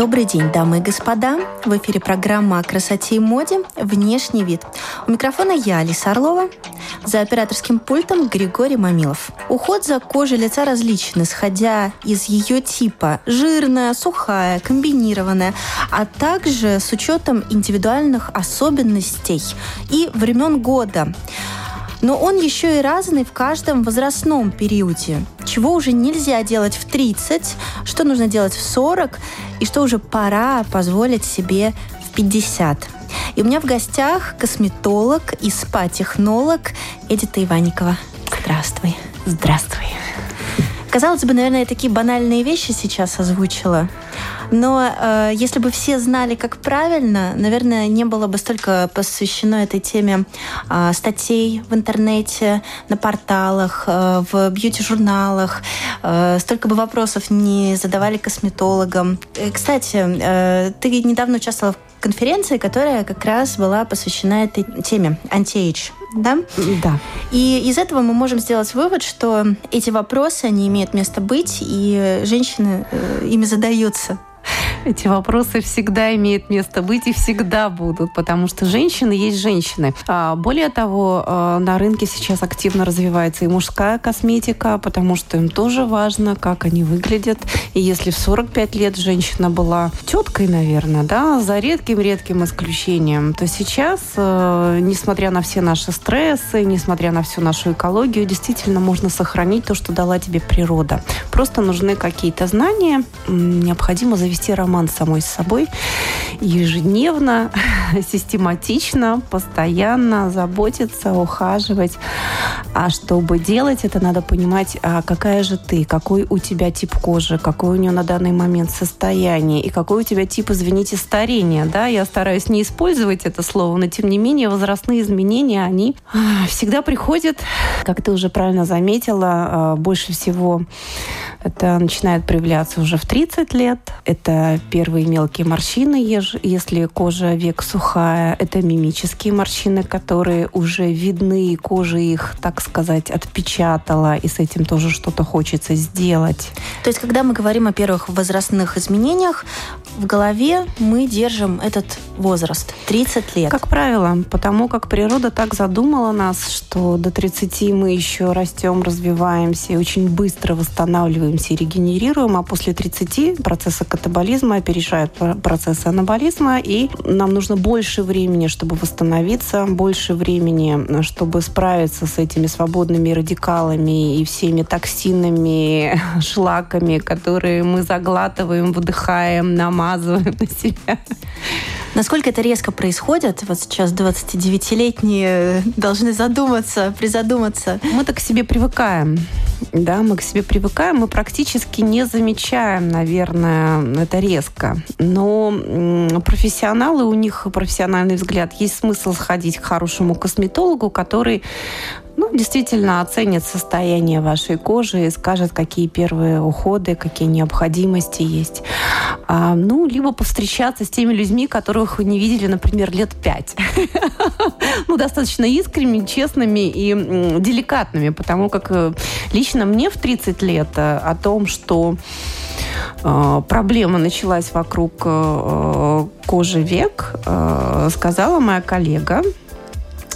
Добрый день, дамы и господа. В эфире программа о красоте и моде «Внешний вид». У микрофона я, Алиса Орлова. За операторским пультом Григорий Мамилов. Уход за кожей лица различен, исходя из ее типа – жирная, сухая, комбинированная, а также с учетом индивидуальных особенностей и времен года. Но он еще и разный в каждом возрастном периоде. Чего уже нельзя делать в 30, что нужно делать в 40, и что уже пора позволить себе в 50. И у меня в гостях косметолог и спа-технолог Эдита Иванникова. Здравствуй. Здравствуй. Казалось бы, наверное, такие банальные вещи сейчас озвучила. Но э, если бы все знали, как правильно, наверное, не было бы столько посвящено этой теме э, статей в интернете, на порталах, э, в бьюти-журналах. Э, столько бы вопросов не задавали косметологам. Э, кстати, э, ты недавно участвовала в конференции, которая как раз была посвящена этой теме anti-age да? Да. И из этого мы можем сделать вывод, что эти вопросы, они имеют место быть, и женщины э, ими задаются. Эти вопросы всегда имеют место быть и всегда будут, потому что женщины есть женщины. А, более того, а, на рынке сейчас активно развивается и мужская косметика, потому что им тоже важно, как они выглядят. И если в 45 лет женщина была теткой, наверное, да, за редким-редким исключением, то сейчас, а, несмотря на все наши стрессы, несмотря на всю нашу экологию, действительно можно сохранить то, что дала тебе природа. Просто нужны какие-то знания, необходимо завести роман роман с самой собой, ежедневно, систематично, постоянно заботиться, ухаживать. А чтобы делать это, надо понимать, а какая же ты, какой у тебя тип кожи, какой у нее на данный момент состояние и какой у тебя тип, извините, старения. Да? Я стараюсь не использовать это слово, но тем не менее возрастные изменения, они а, всегда приходят, как ты уже правильно заметила, а, больше всего это начинает проявляться уже в 30 лет. Это первые мелкие морщины, если кожа век сухая. Это мимические морщины, которые уже видны, кожа их, так сказать, отпечатала, и с этим тоже что-то хочется сделать. То есть, когда мы говорим о первых возрастных изменениях, в голове мы держим этот возраст 30 лет. Как правило, потому как природа так задумала нас, что до 30 мы еще растем, развиваемся и очень быстро восстанавливаемся и регенерируем, а после 30 процессы катаболизма опережают процессы анаболизма, и нам нужно больше времени, чтобы восстановиться, больше времени, чтобы справиться с этими свободными радикалами и всеми токсинами, шлаками, которые мы заглатываем, выдыхаем, намазываем на себя. Насколько это резко происходит? Вот сейчас 29-летние должны задуматься, призадуматься. Мы так к себе привыкаем. Да, мы к себе привыкаем, мы практически не замечаем, наверное, это резко. Но профессионалы, у них профессиональный взгляд, есть смысл сходить к хорошему косметологу, который ну, действительно оценит состояние вашей кожи и скажет, какие первые уходы, какие необходимости есть. А, ну, либо повстречаться с теми людьми, которых вы не видели, например, лет пять. Ну, достаточно искренними, честными и деликатными, потому как э, лично мне в 30 лет э, о том, что э, проблема началась вокруг кожи век, сказала моя коллега,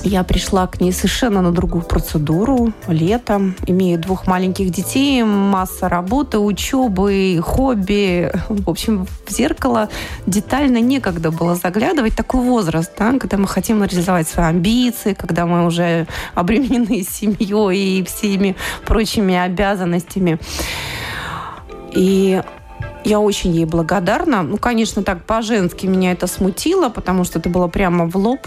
я пришла к ней совершенно на другую процедуру летом. Имею двух маленьких детей, масса работы, учебы, хобби. В общем, в зеркало детально некогда было заглядывать. Такой возраст, да, когда мы хотим реализовать свои амбиции, когда мы уже обременены семьей и всеми прочими обязанностями. И я очень ей благодарна. Ну, конечно, так по-женски меня это смутило, потому что это было прямо в лоб.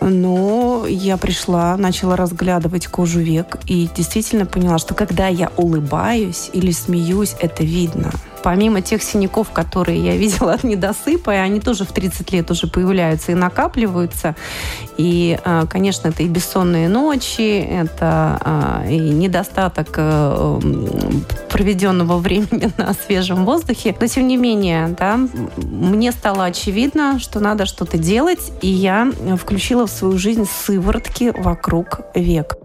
Но я пришла, начала разглядывать кожу век и действительно поняла, что когда я улыбаюсь или смеюсь, это видно. Помимо тех синяков, которые я видела от недосыпа, и они тоже в 30 лет уже появляются и накапливаются. И, э, конечно, это и бессонные ночи, это э, и недостаток э, проведенного времени на свежем воздухе. Но, тем не менее, да, мне стало очевидно, что надо что-то делать, и я включила в свою жизнь сыворотки вокруг век.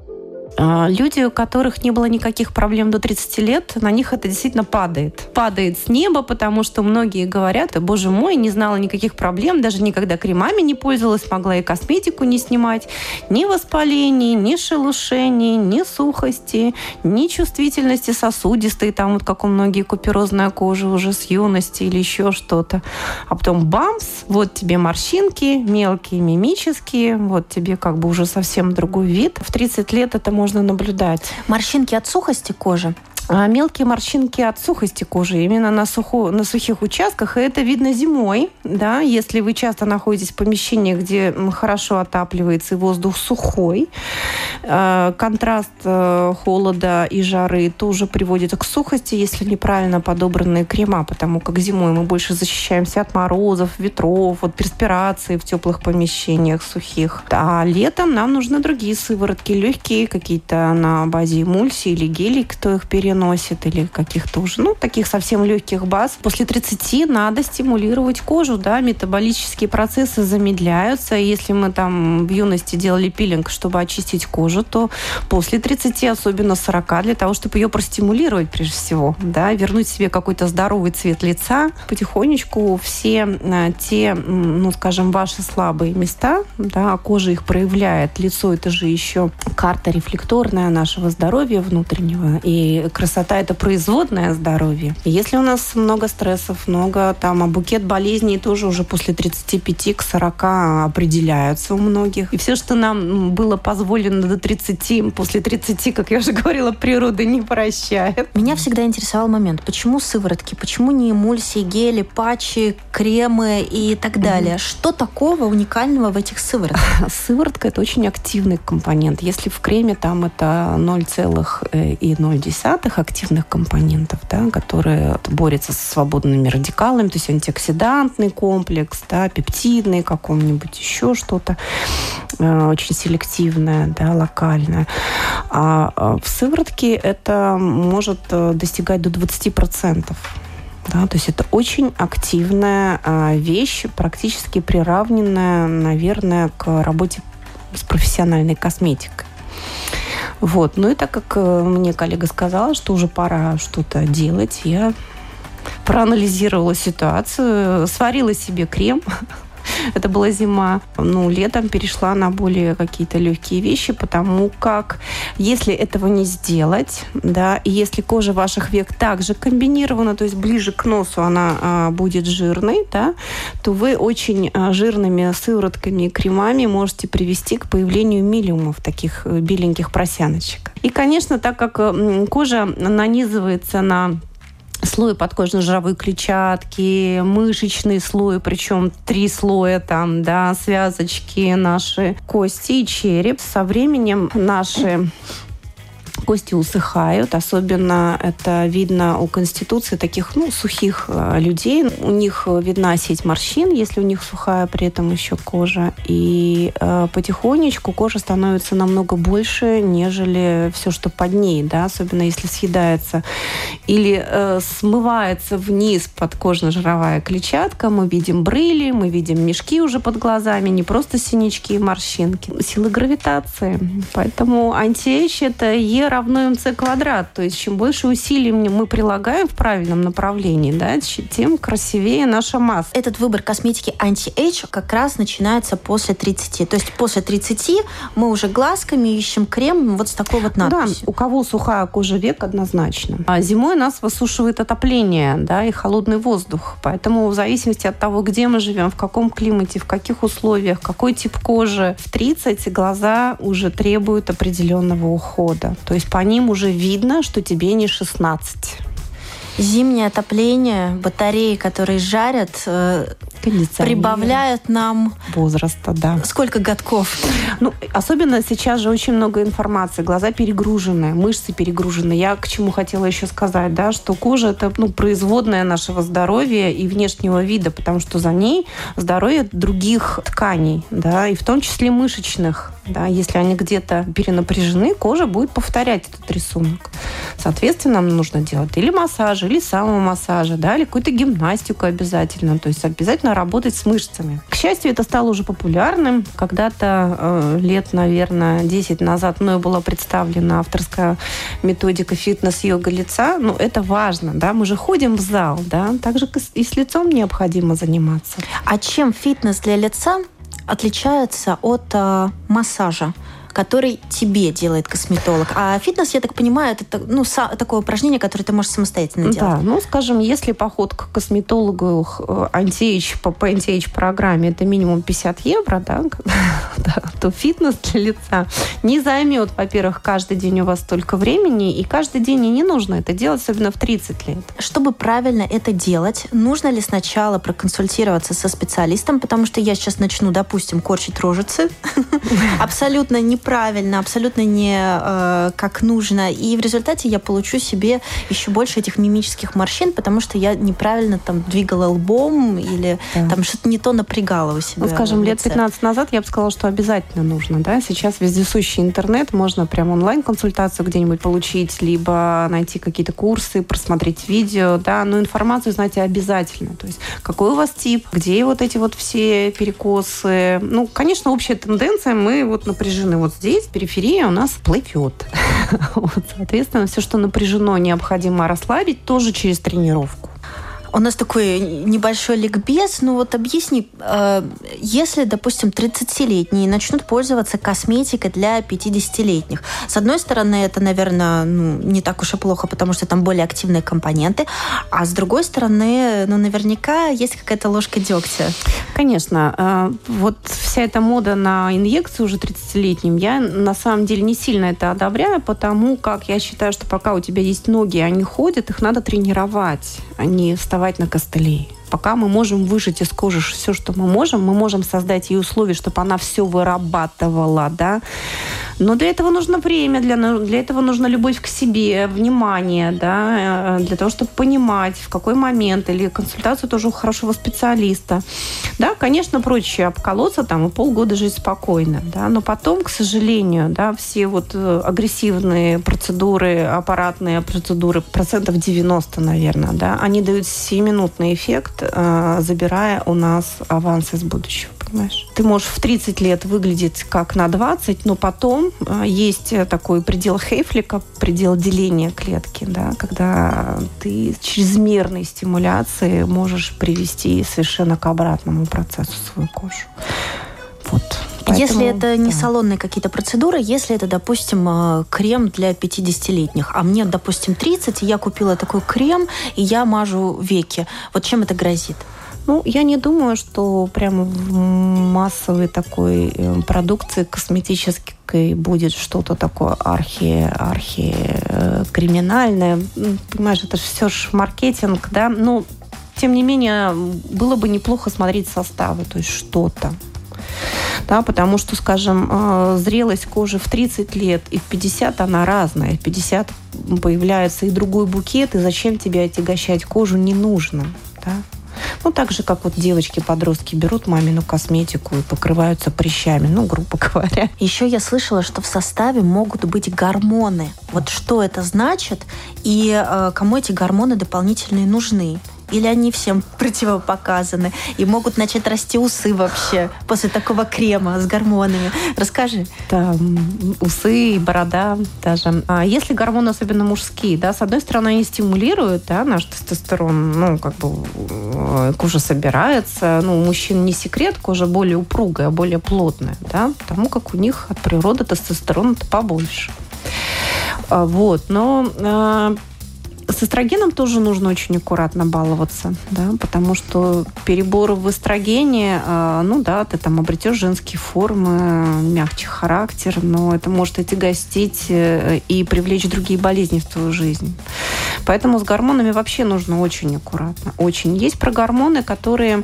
А, люди, у которых не было никаких проблем до 30 лет, на них это действительно падает. Падает с неба, потому что многие говорят, боже мой, не знала никаких проблем, даже никогда кремами не пользовалась, могла и косметику не снимать. Ни воспалений, ни шелушений, ни сухости, ни чувствительности сосудистой, там вот как у многих куперозная кожа уже с юности или еще что-то. А потом бамс, вот тебе морщинки, мелкие, мимические, вот тебе как бы уже совсем другой вид. В 30 лет это может можно наблюдать. Морщинки от сухости кожи? А мелкие морщинки от сухости кожи именно на, сухо, на сухих участках. И это видно зимой, да, если вы часто находитесь в помещении, где хорошо отапливается и воздух сухой. Э, контраст э, холода и жары тоже приводит к сухости, если неправильно подобранные крема, потому как зимой мы больше защищаемся от морозов, ветров, от перспирации в теплых помещениях сухих. А летом нам нужны другие сыворотки, легкие, какие-то на базе эмульсии или гелей, кто их носит или каких-то уже, ну, таких совсем легких баз. После 30 надо стимулировать кожу, да, метаболические процессы замедляются. Если мы там в юности делали пилинг, чтобы очистить кожу, то после 30, особенно 40, для того, чтобы ее простимулировать прежде всего, да, вернуть себе какой-то здоровый цвет лица, потихонечку все э, те, ну, скажем, ваши слабые места, да, кожа их проявляет, лицо это же еще карта рефлекторная нашего здоровья внутреннего, и красота – это производное здоровье. И если у нас много стрессов, много там, а букет болезней тоже уже после 35 к 40 определяются у многих. И все, что нам было позволено до 30, после 30, как я уже говорила, природа не прощает. Меня всегда интересовал момент, почему сыворотки, почему не эмульсии, гели, патчи, кремы и так далее. Mm-hmm. Что такого уникального в этих сыворотках? Сыворотка – это очень активный компонент. Если в креме там это 0,0 всех активных компонентов, да, которые борются со свободными радикалами, то есть антиоксидантный комплекс, да, пептидный каком-нибудь, еще что-то э, очень селективное, да, локальное. А, а в сыворотке это может э, достигать до 20%. Да, то есть это очень активная а, вещь, практически приравненная, наверное, к работе с профессиональной косметикой. Вот. Ну и так как э, мне коллега сказала, что уже пора что-то делать, я проанализировала ситуацию, сварила себе крем Это была зима. Ну, летом перешла на более какие-то легкие вещи, потому как если этого не сделать, да, и если кожа ваших век также комбинирована, то есть ближе к носу она а, будет жирной, да, то вы очень а, жирными сыворотками и кремами можете привести к появлению миллиумов таких э, беленьких просяночек. И, конечно, так как кожа нанизывается на слой подкожно-жировой клетчатки, мышечный слой, причем три слоя там, да, связочки, наши кости и череп. Со временем наши кости усыхают, особенно это видно у конституции таких, ну, сухих э, людей. У них видна сеть морщин, если у них сухая при этом еще кожа. И э, потихонечку кожа становится намного больше, нежели все, что под ней, да, особенно если съедается или э, смывается вниз подкожно-жировая клетчатка, мы видим брыли, мы видим мешки уже под глазами, не просто синячки и морщинки. Силы гравитации. Поэтому anti-age – это Е равно МЦ квадрат. То есть чем больше усилий мы прилагаем в правильном направлении, да, тем красивее наша масса. Этот выбор косметики anti-age как раз начинается после 30. То есть после 30 мы уже глазками ищем крем вот с такой вот надписью. Да, у кого сухая кожа век однозначно. А зимой нас высушивает отопление, да, и холодный воздух. Поэтому в зависимости от того, где мы живем, в каком климате, в каких условиях, какой тип кожи, в 30 глаза уже требуют определенного ухода. То есть есть по ним уже видно, что тебе не 16. Зимнее отопление, батареи, которые жарят, э, прибавляют нам возраста, да. Сколько годков? Ну, особенно сейчас же очень много информации, глаза перегружены, мышцы перегружены. Я к чему хотела еще сказать, да, что кожа это ну, производная нашего здоровья и внешнего вида, потому что за ней здоровье других тканей, да, и в том числе мышечных. Да, если они где-то перенапряжены, кожа будет повторять этот рисунок. Соответственно, нам нужно делать или массаж, или самомассажа, да, или какую-то гимнастику обязательно. То есть обязательно работать с мышцами. К счастью, это стало уже популярным. Когда-то э, лет, наверное, 10 назад мной была представлена авторская методика фитнес-йога лица. Ну, это важно, да, мы же ходим в зал, да, также и с лицом необходимо заниматься. А чем фитнес для лица отличается от э, массажа? Который тебе делает косметолог. А фитнес, я так понимаю, это ну, такое упражнение, которое ты можешь самостоятельно делать. Да, ну, скажем, если поход к косметологу антиэйдж по, по антиэйдж программе это минимум 50 евро, да, да, то фитнес для лица не займет, во-первых, каждый день у вас столько времени, и каждый день и не нужно это делать, особенно в 30 лет. Чтобы правильно это делать, нужно ли сначала проконсультироваться со специалистом, потому что я сейчас начну, допустим, корчить рожицы, абсолютно не неправильно, абсолютно не э, как нужно. И в результате я получу себе еще больше этих мимических морщин, потому что я неправильно там двигала лбом или да. там что-то не то напрягала у себя. Ну, скажем, лет 15 назад я бы сказала, что обязательно нужно. Да? Сейчас вездесущий интернет, можно прям онлайн-консультацию где-нибудь получить, либо найти какие-то курсы, просмотреть видео, да, но информацию, знаете, обязательно. То есть какой у вас тип, где вот эти вот все перекосы. Ну, конечно, общая тенденция, мы вот напряжены вот здесь периферия у нас плывет. вот, соответственно, все, что напряжено, необходимо расслабить тоже через тренировку. У нас такой небольшой ликбез. Ну вот объясни, э, если, допустим, 30-летние начнут пользоваться косметикой для 50-летних, с одной стороны, это, наверное, ну, не так уж и плохо, потому что там более активные компоненты, а с другой стороны, ну, наверняка есть какая-то ложка дегтя. Конечно. Э, вот вся эта мода на инъекцию уже 30-летним, я на самом деле не сильно это одобряю, потому как я считаю, что пока у тебя есть ноги, они ходят, их надо тренировать, а не вставать вставать на костыли. Пока мы можем выжать из кожи все, что мы можем, мы можем создать ей условия, чтобы она все вырабатывала, да, но для этого нужно время, для, для этого нужна любовь к себе, внимание, да, э, для того, чтобы понимать, в какой момент, или консультацию тоже у хорошего специалиста. Да, конечно, проще обколоться там и полгода жить спокойно, да, но потом, к сожалению, да, все вот э, агрессивные процедуры, аппаратные процедуры, процентов 90, наверное, да, они дают 7-минутный эффект, э, забирая у нас аванс из будущего понимаешь? Ты можешь в 30 лет выглядеть как на 20, но потом э, есть такой предел Хейфлика, предел деления клетки, да, когда ты чрезмерной стимуляции можешь привести совершенно к обратному процессу свою кожу. Вот. Поэтому, если это не да. салонные какие-то процедуры, если это, допустим, э, крем для 50-летних, а мне, допустим, 30, и я купила такой крем, и я мажу веки, вот чем это грозит? Ну, я не думаю, что прямо в массовой такой э, продукции косметической будет что-то такое архи, архи э, криминальное. Ну, понимаешь, это же все же маркетинг, да. Ну, тем не менее, было бы неплохо смотреть составы, то есть что-то. Да, потому что, скажем, э, зрелость кожи в 30 лет и в 50 она разная. В 50 появляется и другой букет, и зачем тебе отягощать кожу не нужно. Да? Ну, так же, как вот девочки-подростки берут мамину косметику и покрываются прыщами, ну, грубо говоря. Еще я слышала, что в составе могут быть гормоны. Вот что это значит и э, кому эти гормоны дополнительные нужны? Или они всем противопоказаны и могут начать расти усы вообще после такого крема с гормонами? Расскажи. Да, усы и борода даже. А если гормоны, особенно мужские, да, с одной стороны, они стимулируют, да, наш тестостерон, ну, как бы э, кожа собирается, ну, у мужчин не секрет, кожа более упругая, более плотная, да, потому как у них от природы тестостерона-то побольше. А, вот, но а, с эстрогеном тоже нужно очень аккуратно баловаться, да, потому что перебор в эстрогене, э, ну да, ты там обретешь женские формы, мягче характер, но это может отягостить э, и привлечь другие болезни в твою жизнь. Поэтому с гормонами вообще нужно очень аккуратно, очень. Есть про гормоны, которые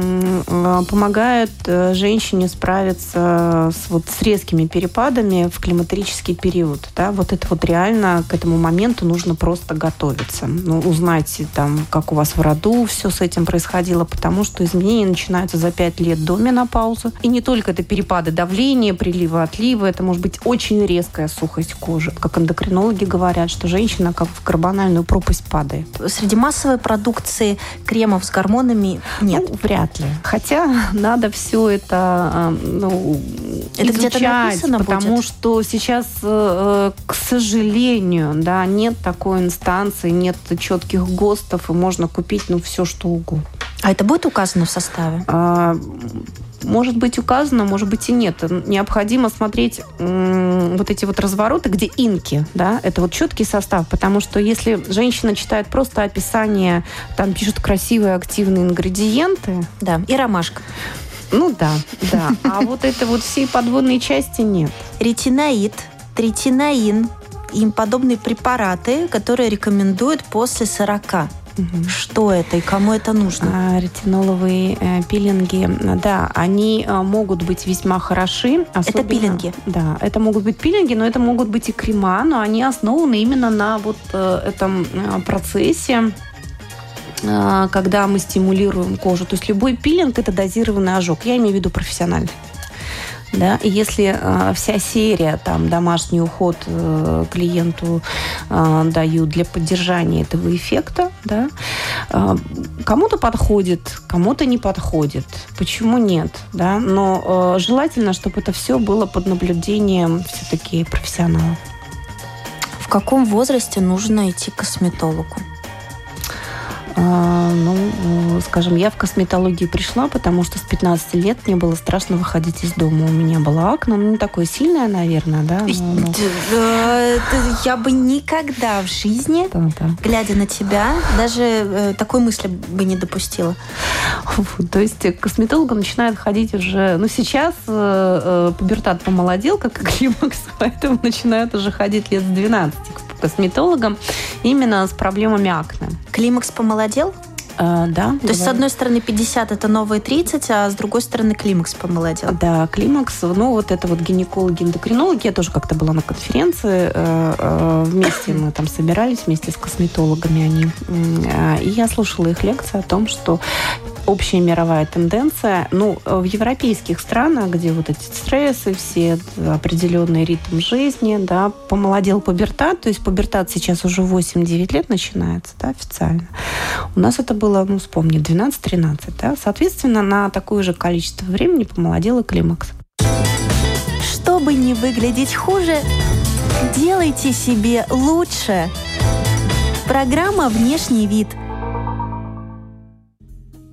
э, помогают э, женщине справиться с, вот, с резкими перепадами в климатерический период. Да? Вот это вот реально к этому моменту нужно просто готовиться. Ну, узнать, там, как у вас в роду все с этим происходило, потому что изменения начинаются за 5 лет до менопаузы. И не только это перепады давления, прилива, отлива, это может быть очень резкая сухость кожи. Как эндокринологи говорят, что женщина как в карбональную пропасть падает. Среди массовой продукции кремов с гормонами нет. Ну, вряд ли. Хотя надо все это ну, это написано потому будет? что сейчас, э, к сожалению, да, нет такой инстанции, нет четких ГОСТов, и можно купить ну, все, что угодно. А это будет указано в составе? А, может быть указано, может быть и нет. Необходимо смотреть вот эти вот развороты, где инки, да, это вот четкий состав, потому что если женщина читает просто описание, там пишут красивые активные ингредиенты. Да, и ромашка. Ну да, да. А вот это вот всей подводной части нет. Ретиноид, третинаин, им подобные препараты, которые рекомендуют после 40. Угу. Что это и кому это нужно? А, ретиноловые э, пилинги, да, они э, могут быть весьма хороши. Особенно, это пилинги? Да, это могут быть пилинги, но это могут быть и крема, но они основаны именно на вот э, этом э, процессе э, когда мы стимулируем кожу. То есть любой пилинг – это дозированный ожог. Я имею в виду профессиональный. Да? И если э, вся серия, там, домашний уход э, клиенту э, дают для поддержания этого эффекта, да, э, кому-то подходит, кому-то не подходит. Почему нет? Да? Но э, желательно, чтобы это все было под наблюдением все-таки профессионалов. В каком возрасте нужно идти к косметологу? А, ну, э, скажем, я в косметологию пришла, потому что с 15 лет мне было страшно выходить из дома. У меня была акне, ну, не такое сильное, наверное, да. Но, Я бы никогда в жизни, да, да. глядя на тебя, даже э, такой мысли бы не допустила. То есть к косметологам начинают ходить уже... Ну, сейчас э, пубертат помолодел, как и климакс, поэтому начинают уже ходить лет с 12 косметологам именно с проблемами акне. Климакс помолодел? А, да. То есть, с одной стороны, 50 это новые 30, а с другой стороны, климакс помолодел. Да, климакс, ну, вот это вот гинекологи, эндокринологи. Я тоже как-то была на конференции. Э, э, вместе мы там собирались, вместе с косметологами они. И я слушала их лекции о том, что общая мировая тенденция. Ну, в европейских странах, где вот эти стрессы, все определенный ритм жизни, да, помолодел пубертат, то есть пубертат сейчас уже 8-9 лет начинается, да, официально. У нас это было, ну, вспомни, 12-13, да. Соответственно, на такое же количество времени помолодел и климакс. Чтобы не выглядеть хуже, делайте себе лучше. Программа «Внешний вид» –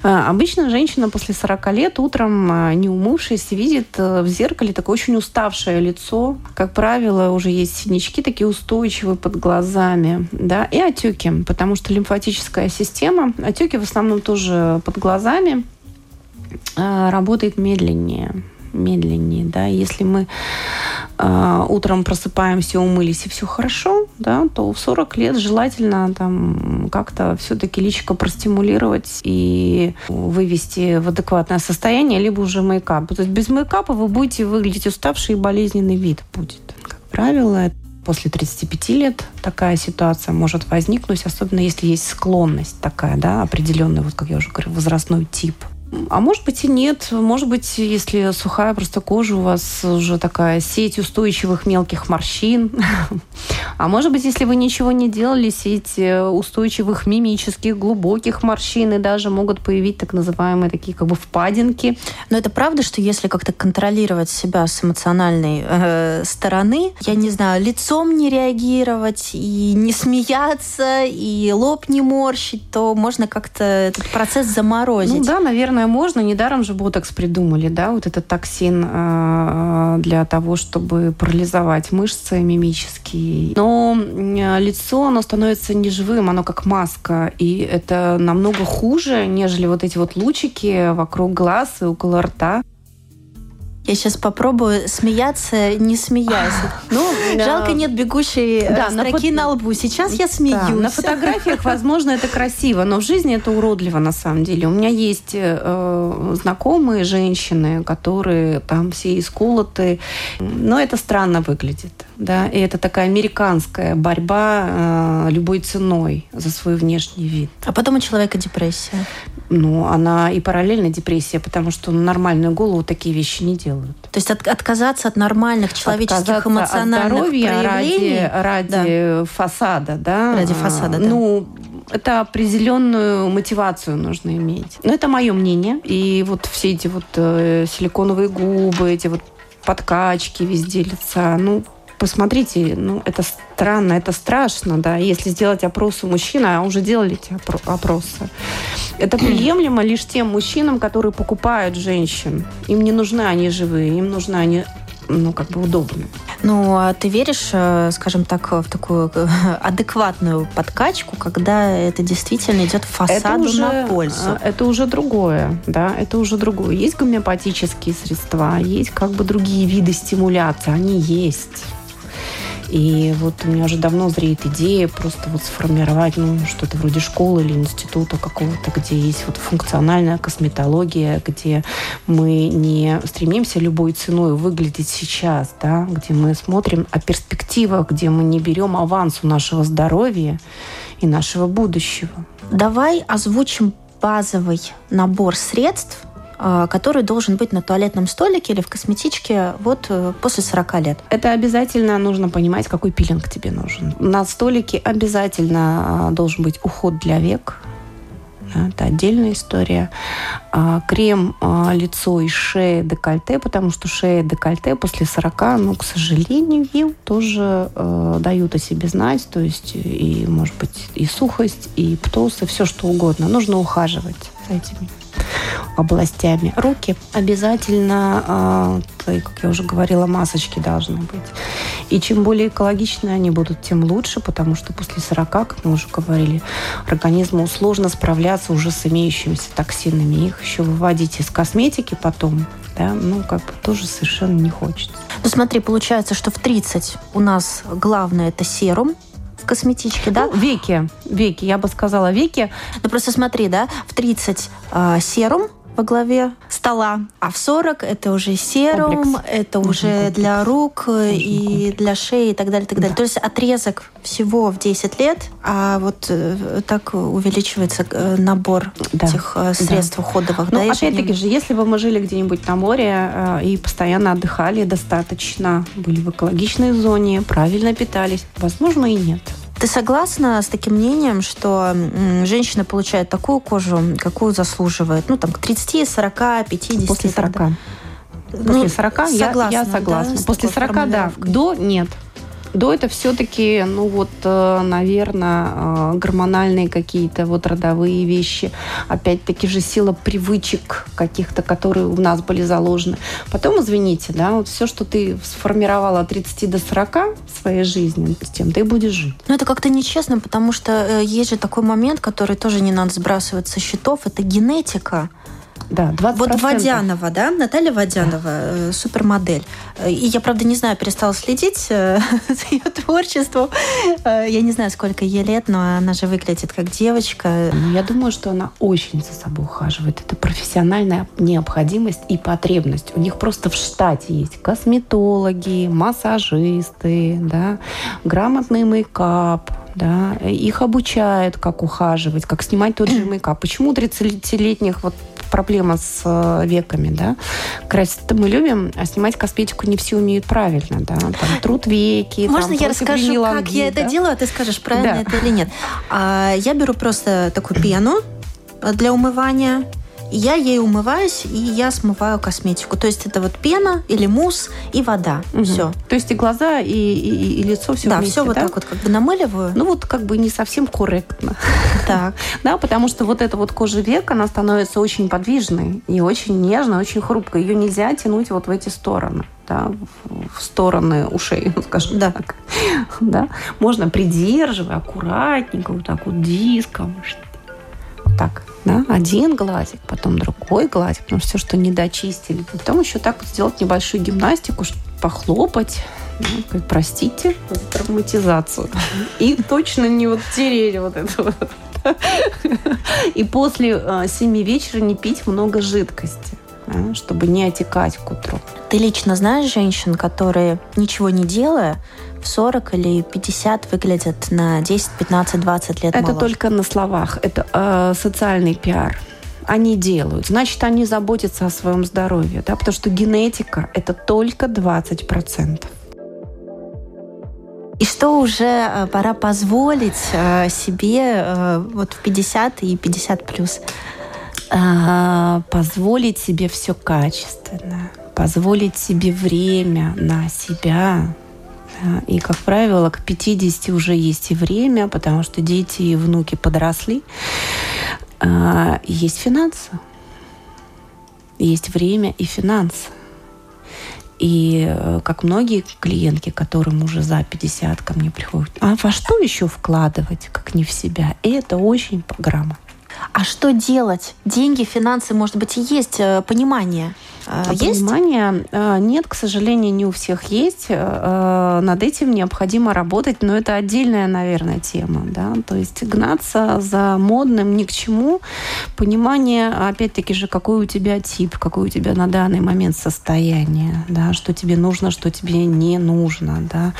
обычно женщина после 40 лет утром, а, не умывшись, видит э, в зеркале такое очень уставшее лицо. Как правило, уже есть синячки такие устойчивые под глазами, да, и отеки, потому что лимфатическая система, отеки в основном тоже под глазами, а, работает медленнее медленнее, да. Если мы э, утром просыпаемся, умылись и все хорошо, да, то в 40 лет желательно там как-то все-таки личико простимулировать и вывести в адекватное состояние, либо уже мейкап. То есть без мейкапа вы будете выглядеть уставший и болезненный вид будет. Как правило, после 35 лет такая ситуация может возникнуть, особенно если есть склонность такая, да, определенный, вот как я уже говорю, возрастной тип. А может быть и нет. Может быть, если сухая просто кожа, у вас уже такая сеть устойчивых мелких морщин. А может быть, если вы ничего не делали, сеть э, устойчивых мимических глубоких морщин и даже могут появить так называемые такие как бы впадинки. Но это правда, что если как-то контролировать себя с эмоциональной э, стороны, я не знаю, лицом не реагировать и не смеяться, и лоб не морщить, то можно как-то этот процесс заморозить. Ну да, наверное, наверное, можно. Недаром же ботокс придумали, да, вот этот токсин э, для того, чтобы парализовать мышцы мимические. Но э, лицо, оно становится неживым, оно как маска. И это намного хуже, нежели вот эти вот лучики вокруг глаз и около рта. Я сейчас попробую смеяться, не смеясь. Ну, жалко нет бегущей э, да, строки на, фото... на лбу. Сейчас я смеюсь. Да, на фотографиях, возможно, это красиво, но в жизни это уродливо на самом деле. У меня есть э, знакомые женщины, которые там все исколоты, но это странно выглядит. Да, и это такая американская борьба э, любой ценой за свой внешний вид. А потом у человека депрессия. Ну, она и параллельно депрессия, потому что нормальную голову такие вещи не делают. То есть от, отказаться от нормальных человеческих эмоциональных от проявлений ради, ради да. фасада, да? Ради фасада, да. Ну, это определенную мотивацию нужно иметь. Но это мое мнение. И вот все эти вот э, силиконовые губы, эти вот подкачки везде лица, ну, посмотрите, ну, это странно, это страшно, да, если сделать опрос у мужчин, а уже делали эти опросы. Это приемлемо лишь тем мужчинам, которые покупают женщин. Им не нужны они живые, им нужны они ну, как бы удобные. Ну, а ты веришь, э, скажем так, в такую э, адекватную подкачку, когда это действительно идет фасаду это уже, на пользу? Э, это уже другое, да, это уже другое. Есть гомеопатические средства, есть как бы другие виды стимуляции, они есть. И вот у меня уже давно зреет идея просто вот сформировать ну, что-то вроде школы или института какого-то, где есть вот функциональная косметология, где мы не стремимся любой ценой выглядеть сейчас, да, где мы смотрим о перспективах, где мы не берем аванс у нашего здоровья и нашего будущего. Давай озвучим базовый набор средств, который должен быть на туалетном столике или в косметичке вот э, после 40 лет. Это обязательно нужно понимать, какой пилинг тебе нужен. На столике обязательно а, должен быть уход для век, это отдельная история. А, крем лицо и шея декольте, потому что шея декольте после 40, ну, к сожалению, тоже э, дают о себе знать. То есть и, может быть, и сухость, и птосы, все что угодно. Нужно ухаживать этими областями. Руки обязательно, э, как я уже говорила, масочки должны быть. И чем более экологичные они будут, тем лучше, потому что после 40, как мы уже говорили, организму сложно справляться уже с имеющимися токсинами. Их еще выводить из косметики потом, да, ну, как бы тоже совершенно не хочется. Ну, смотри, получается, что в 30 у нас главное это серум, косметичке, да? Ну, веки, веки, я бы сказала веки. Ну просто смотри, да, в 30 э, а, серум, во главе стола, а в 40 это уже серум, комплекс. это уже комплекс. для рук Нужен и комплекс. для шеи и так далее, так далее. Да. То есть отрезок всего в 10 лет, а вот э, так увеличивается э, набор да. этих э, средств да. уходовых. Ну, да, опять-таки же, если бы мы жили где-нибудь на море э, и постоянно отдыхали достаточно, были в экологичной зоне, правильно питались, возможно и нет. Ты согласна с таким мнением, что женщина получает такую кожу, какую заслуживает? Ну, там, к 30, 40, 50. После 40. После ну, 40 я, согласна, я согласна. Да, После 40, да. До нет. До это все-таки, ну вот, э, наверное, э, гормональные какие-то вот родовые вещи. Опять-таки же сила привычек каких-то, которые у нас были заложены. Потом, извините, да, вот все, что ты сформировала от 30 до 40 в своей жизни, с тем ты будешь жить. Ну, это как-то нечестно, потому что э, есть же такой момент, который тоже не надо сбрасывать со счетов, это генетика. Да, 20%. Вот Водянова, да, Наталья Водянова, да. Э, супермодель. И я, правда, не знаю, перестала следить э, за ее творчеством. Э, я не знаю, сколько ей лет, но она же выглядит как девочка. Ну, я думаю, что она очень за собой ухаживает. Это профессиональная необходимость и потребность. У них просто в штате есть косметологи, массажисты, да, грамотный мейкап, да, их обучают, как ухаживать, как снимать тот же мейкап. Почему 30-летних вот проблема с э, веками, да. Красить-то мы любим, а снимать косметику не все умеют правильно, да. Там трут веки. Можно там, я расскажу, как я да? это делаю, а ты скажешь, правильно да. это или нет? А, я беру просто такую пену для умывания, я ей умываюсь, и я смываю косметику. То есть это вот пена или мусс и вода. Угу. Все. То есть и глаза, и, и, и лицо все да, вместе, все вот так вот как бы намыливаю. Ну вот как бы не совсем корректно. Так. да, потому что вот эта вот кожа век, она становится очень подвижной и очень нежной, очень хрупкой. Ее нельзя тянуть вот в эти стороны да, в стороны ушей, скажем да. так. да? Можно придерживая, аккуратненько, вот так вот диском. Вот так. Да? Один глазик, потом другой глазик, потому что все, что не дочистили. Потом еще так вот сделать небольшую гимнастику, похлопать, ну, сказать, простите за травматизацию. И точно не вот тереть вот это вот. И после а, семи вечера не пить много жидкости чтобы не отекать к утру. Ты лично знаешь женщин, которые, ничего не делая, 40 или 50 выглядят на 10, 15, 20 лет Это моложе? только на словах. Это э, социальный пиар они делают. Значит, они заботятся о своем здоровье, да, потому что генетика – это только 20%. И что уже э, пора позволить э, себе э, вот в 50 и 50 плюс? А, позволить себе все качественно, позволить себе время на себя. И, как правило, к 50 уже есть и время, потому что дети и внуки подросли. А, есть финансы. Есть время и финансы. И э, как многие клиентки, которым уже за 50 ко мне приходят, а во что еще вкладывать, как не в себя? И это очень грамотно. А что делать? Деньги, финансы, может быть, и есть э, понимание. Э, а есть? Понимания э, нет, к сожалению, не у всех есть. Над этим необходимо работать, но это отдельная, наверное, тема. Да? То есть гнаться за модным ни к чему. Понимание, опять-таки же, какой у тебя тип, какой у тебя на данный момент состояние, да? что тебе нужно, что тебе не нужно. Да?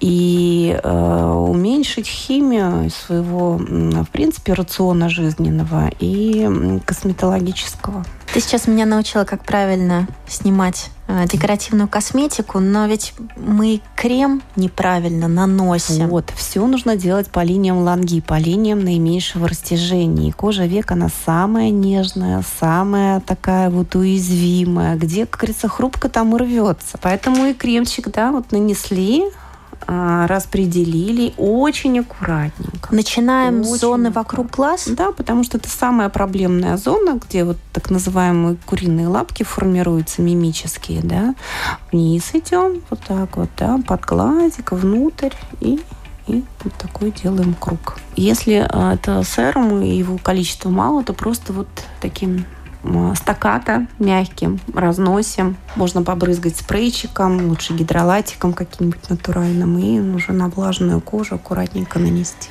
И э, уменьшить химию своего, в принципе, рациона жизненного и косметологического. Ты сейчас меня научила, как правильно снимать э, декоративную косметику, но ведь мы крем неправильно наносим. Вот, все нужно делать по линиям ланги, по линиям наименьшего растяжения. И кожа век, она самая нежная, самая такая вот уязвимая. Где, как говорится, хрупко там и рвется. Поэтому и кремчик, да, вот нанесли, а, распределили очень аккуратненько. Начинаем очень с зоны вокруг глаз? Да, потому что это самая проблемная зона, где вот так называемые куриные лапки формируются мимические, да. Вниз идем, вот так вот, да, под глазик, внутрь и и вот такой делаем круг. Если а, это серум и его количество мало, то просто вот таким стаката мягким разносим. Можно побрызгать спрейчиком, лучше гидролатиком каким-нибудь натуральным и уже на влажную кожу аккуратненько нанести.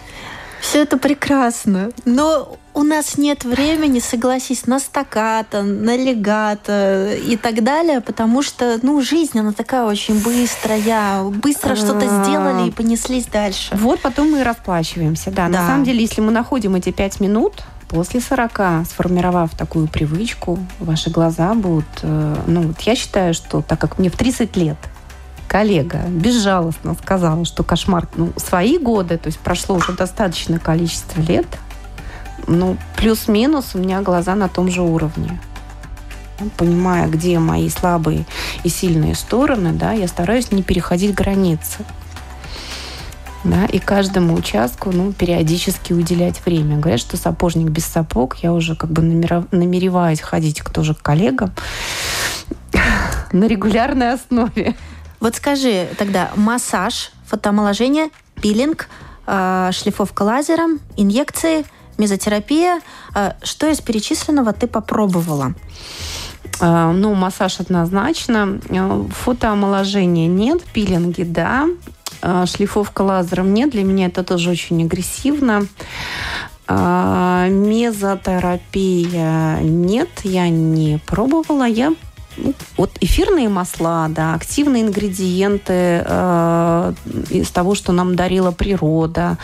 Все это прекрасно, но у нас нет времени, согласись, на стаката, на легато и так далее, потому что, ну, жизнь, она такая очень быстрая, быстро что-то сделали и понеслись дальше. Вот потом мы и расплачиваемся, да. да. На самом деле, если мы находим эти пять минут, После 40, сформировав такую привычку, ваши глаза будут... Э, ну, вот я считаю, что так как мне в 30 лет коллега безжалостно сказала, что кошмар, ну, свои годы, то есть прошло уже достаточное количество лет, ну, плюс-минус у меня глаза на том же уровне. Понимая, где мои слабые и сильные стороны, да, я стараюсь не переходить границы да, и каждому участку ну, периодически уделять время. Говорят, что сапожник без сапог, я уже как бы намереваюсь ходить к тоже к коллегам на регулярной основе. Вот скажи тогда, массаж, фотоомоложение, пилинг, э, шлифовка лазером, инъекции, мезотерапия. Э, что из перечисленного ты попробовала? Э, ну, массаж однозначно. Фотоомоложения нет, пилинги, да. А, шлифовка лазером нет, для меня это тоже очень агрессивно. А, мезотерапия нет, я не пробовала. Я вот эфирные масла, да, активные ингредиенты э, из того, что нам дарила природа,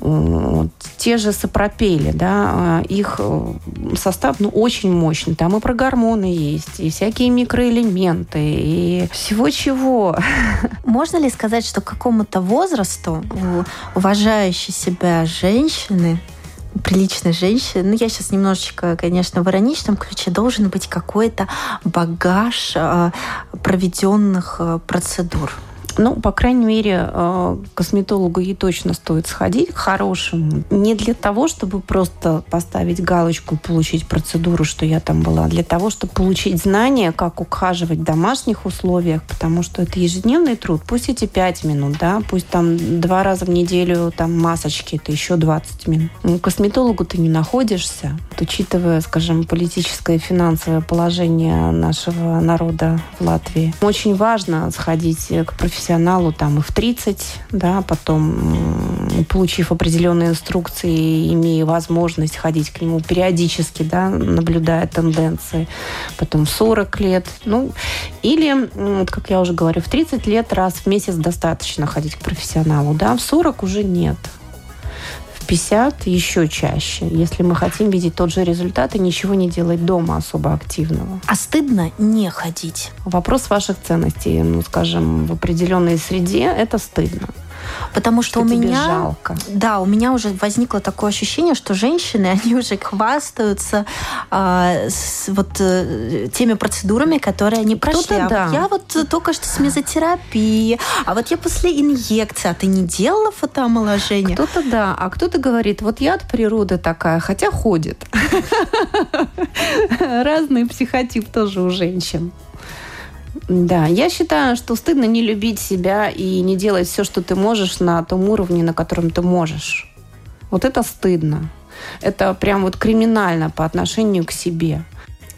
вот, те же сапропели, да, э, их э, состав ну, очень мощный. Там и про гормоны есть, и всякие микроэлементы, и всего чего. Можно ли сказать, что к какому-то возрасту у уважающей себя женщины приличной женщины, ну, я сейчас немножечко, конечно, в ироничном ключе, должен быть какой-то багаж э, проведенных э, процедур. Ну, по крайней мере, э, к косметологу ей точно стоит сходить, к хорошему. Не для того, чтобы просто поставить галочку, получить процедуру, что я там была, а для того, чтобы получить знания, как ухаживать в домашних условиях, потому что это ежедневный труд. Пусть эти 5 минут, да, пусть там два раза в неделю там масочки, это еще 20 минут. Ну, к косметологу ты не находишься, вот, учитывая, скажем, политическое и финансовое положение нашего народа в Латвии. Очень важно сходить к профессионалу профессионалу там и в 30, да, потом, получив определенные инструкции, имея возможность ходить к нему периодически, да, наблюдая тенденции, потом 40 лет, ну, или, как я уже говорю, в 30 лет раз в месяц достаточно ходить к профессионалу, да, в 40 уже нет. 50 еще чаще, если мы хотим видеть тот же результат и ничего не делать дома особо активного. А стыдно не ходить? Вопрос ваших ценностей, ну, скажем, в определенной среде это стыдно. Потому что, что у меня... жалко. Да, у меня уже возникло такое ощущение, что женщины, они уже хвастаются а, с вот э, теми процедурами, которые они прошли. А да. Я вот только что с мезотерапией, а вот я после инъекции, а ты не делала фотоомоложение? Кто-то да, а кто-то говорит, вот я от природы такая, хотя ходит. Разный психотип тоже у женщин. Да, я считаю, что стыдно не любить себя и не делать все, что ты можешь на том уровне, на котором ты можешь. Вот это стыдно. Это прям вот криминально по отношению к себе.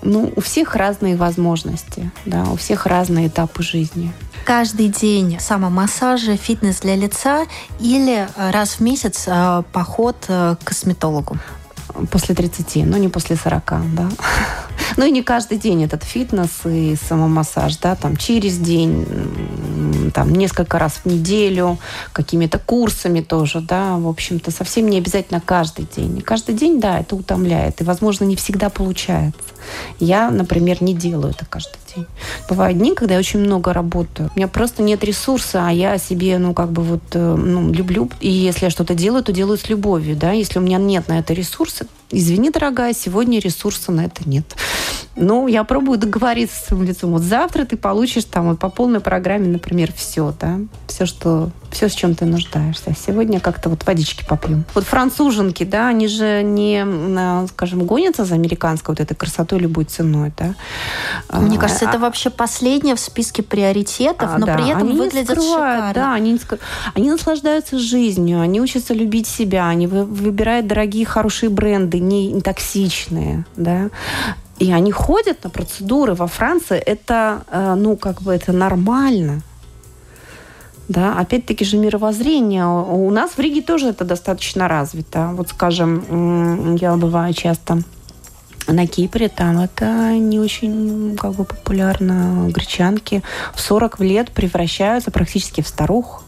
Ну, у всех разные возможности, да, у всех разные этапы жизни. Каждый день самомассажи, фитнес для лица или раз в месяц э, поход э, к косметологу? После 30, но не после 40, да. Ну и не каждый день этот фитнес и самомассаж, да, там через день, там несколько раз в неделю, какими-то курсами тоже, да, в общем-то, совсем не обязательно каждый день. И каждый день, да, это утомляет, и, возможно, не всегда получается. Я, например, не делаю это каждый день. Бывают дни, когда я очень много работаю. У меня просто нет ресурса, а я себе, ну, как бы вот, э, ну, люблю. И если я что-то делаю, то делаю с любовью, да. Если у меня нет на это ресурса, извини, дорогая, сегодня ресурса на это нет. Ну, я пробую договориться с своим лицом. Вот завтра ты получишь там вот, по полной программе, например, все, да, все, что, все, с чем ты нуждаешься. А сегодня как-то вот водички попьем. Вот француженки, да, они же не, скажем, гонятся за американской вот этой красотой любой ценой, да. Мне а, кажется, это а, вообще последнее в списке приоритетов, а, но да, при этом они выглядят скрывают, шикарно. Да, они, не скры... они наслаждаются жизнью, они учатся любить себя, они выбирают дорогие, хорошие бренды, не токсичные, да. И они ходят на процедуры во Франции. Это, э, ну, как бы это нормально. Да, опять-таки же мировоззрение. У нас в Риге тоже это достаточно развито. Вот, скажем, я бываю часто на Кипре, там это не очень как бы популярно. Гречанки в 40 лет превращаются практически в старух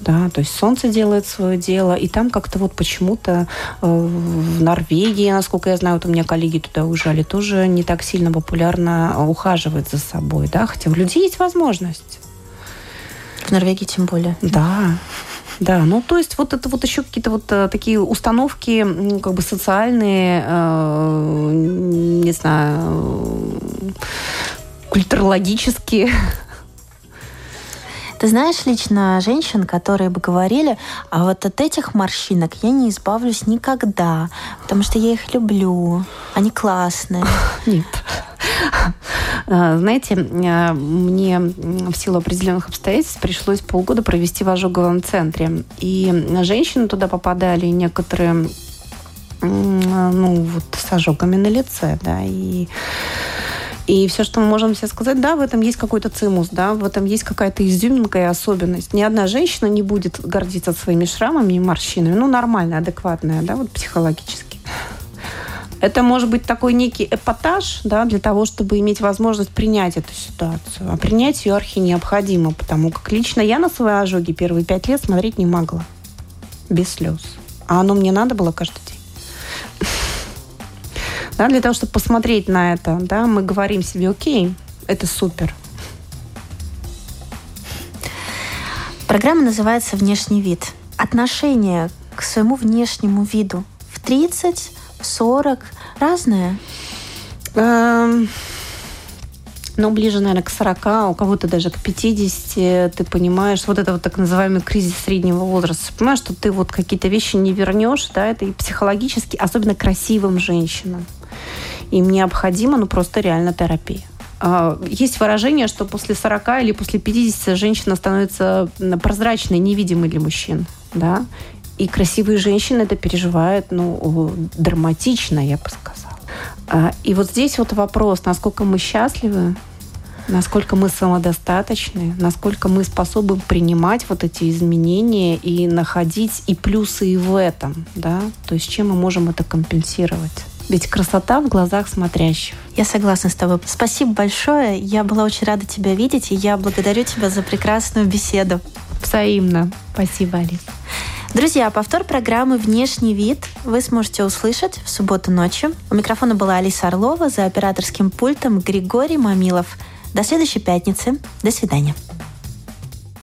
да, то есть солнце делает свое дело, и там как-то вот почему-то э, в Норвегии, насколько я знаю, вот у меня коллеги туда уезжали, тоже не так сильно популярно ухаживать за собой, да, хотя у людей есть возможность. В Норвегии тем более. Да, да, ну то есть вот это вот еще какие-то вот э, такие установки, ну, как бы социальные, э, не знаю, культурологические, ты знаешь лично женщин, которые бы говорили, а вот от этих морщинок я не избавлюсь никогда, потому что я их люблю, они классные. Нет. А, знаете, а, мне в силу определенных обстоятельств пришлось полгода провести в ожоговом центре. И женщины туда попадали, некоторые ну, вот с ожогами на лице, да, и и все, что мы можем себе сказать, да, в этом есть какой-то цимус, да, в этом есть какая-то изюминка и особенность. Ни одна женщина не будет гордиться своими шрамами и морщинами. Ну, нормальная, адекватная, да, вот психологически. Это может быть такой некий эпатаж, да, для того, чтобы иметь возможность принять эту ситуацию. А принять ее архи необходимо, потому как лично я на свои ожоги первые пять лет смотреть не могла. Без слез. А оно мне надо было каждый день да, для того, чтобы посмотреть на это, да, мы говорим себе, окей, это супер. Программа называется «Внешний вид». Отношение к своему внешнему виду в 30, в 40 разное? Эм, ну, ближе, наверное, к 40, а у кого-то даже к 50, ты понимаешь, вот это вот так называемый кризис среднего возраста. Понимаешь, что ты вот какие-то вещи не вернешь, да, это и психологически, особенно красивым женщинам. Им необходимо, ну, просто реально терапия. А, есть выражение, что после 40 или после 50 женщина становится прозрачной, невидимой для мужчин. Да? И красивые женщины это переживают ну, драматично, я бы сказала. А, и вот здесь вот вопрос, насколько мы счастливы, насколько мы самодостаточны, насколько мы способны принимать вот эти изменения и находить и плюсы и в этом, да, то есть чем мы можем это компенсировать. Ведь красота в глазах смотрящих. Я согласна с тобой. Спасибо большое. Я была очень рада тебя видеть, и я благодарю тебя за прекрасную беседу. Взаимно. Спасибо, Алис. Друзья, повтор программы «Внешний вид» вы сможете услышать в субботу ночью. У микрофона была Алиса Орлова, за операторским пультом Григорий Мамилов. До следующей пятницы. До свидания.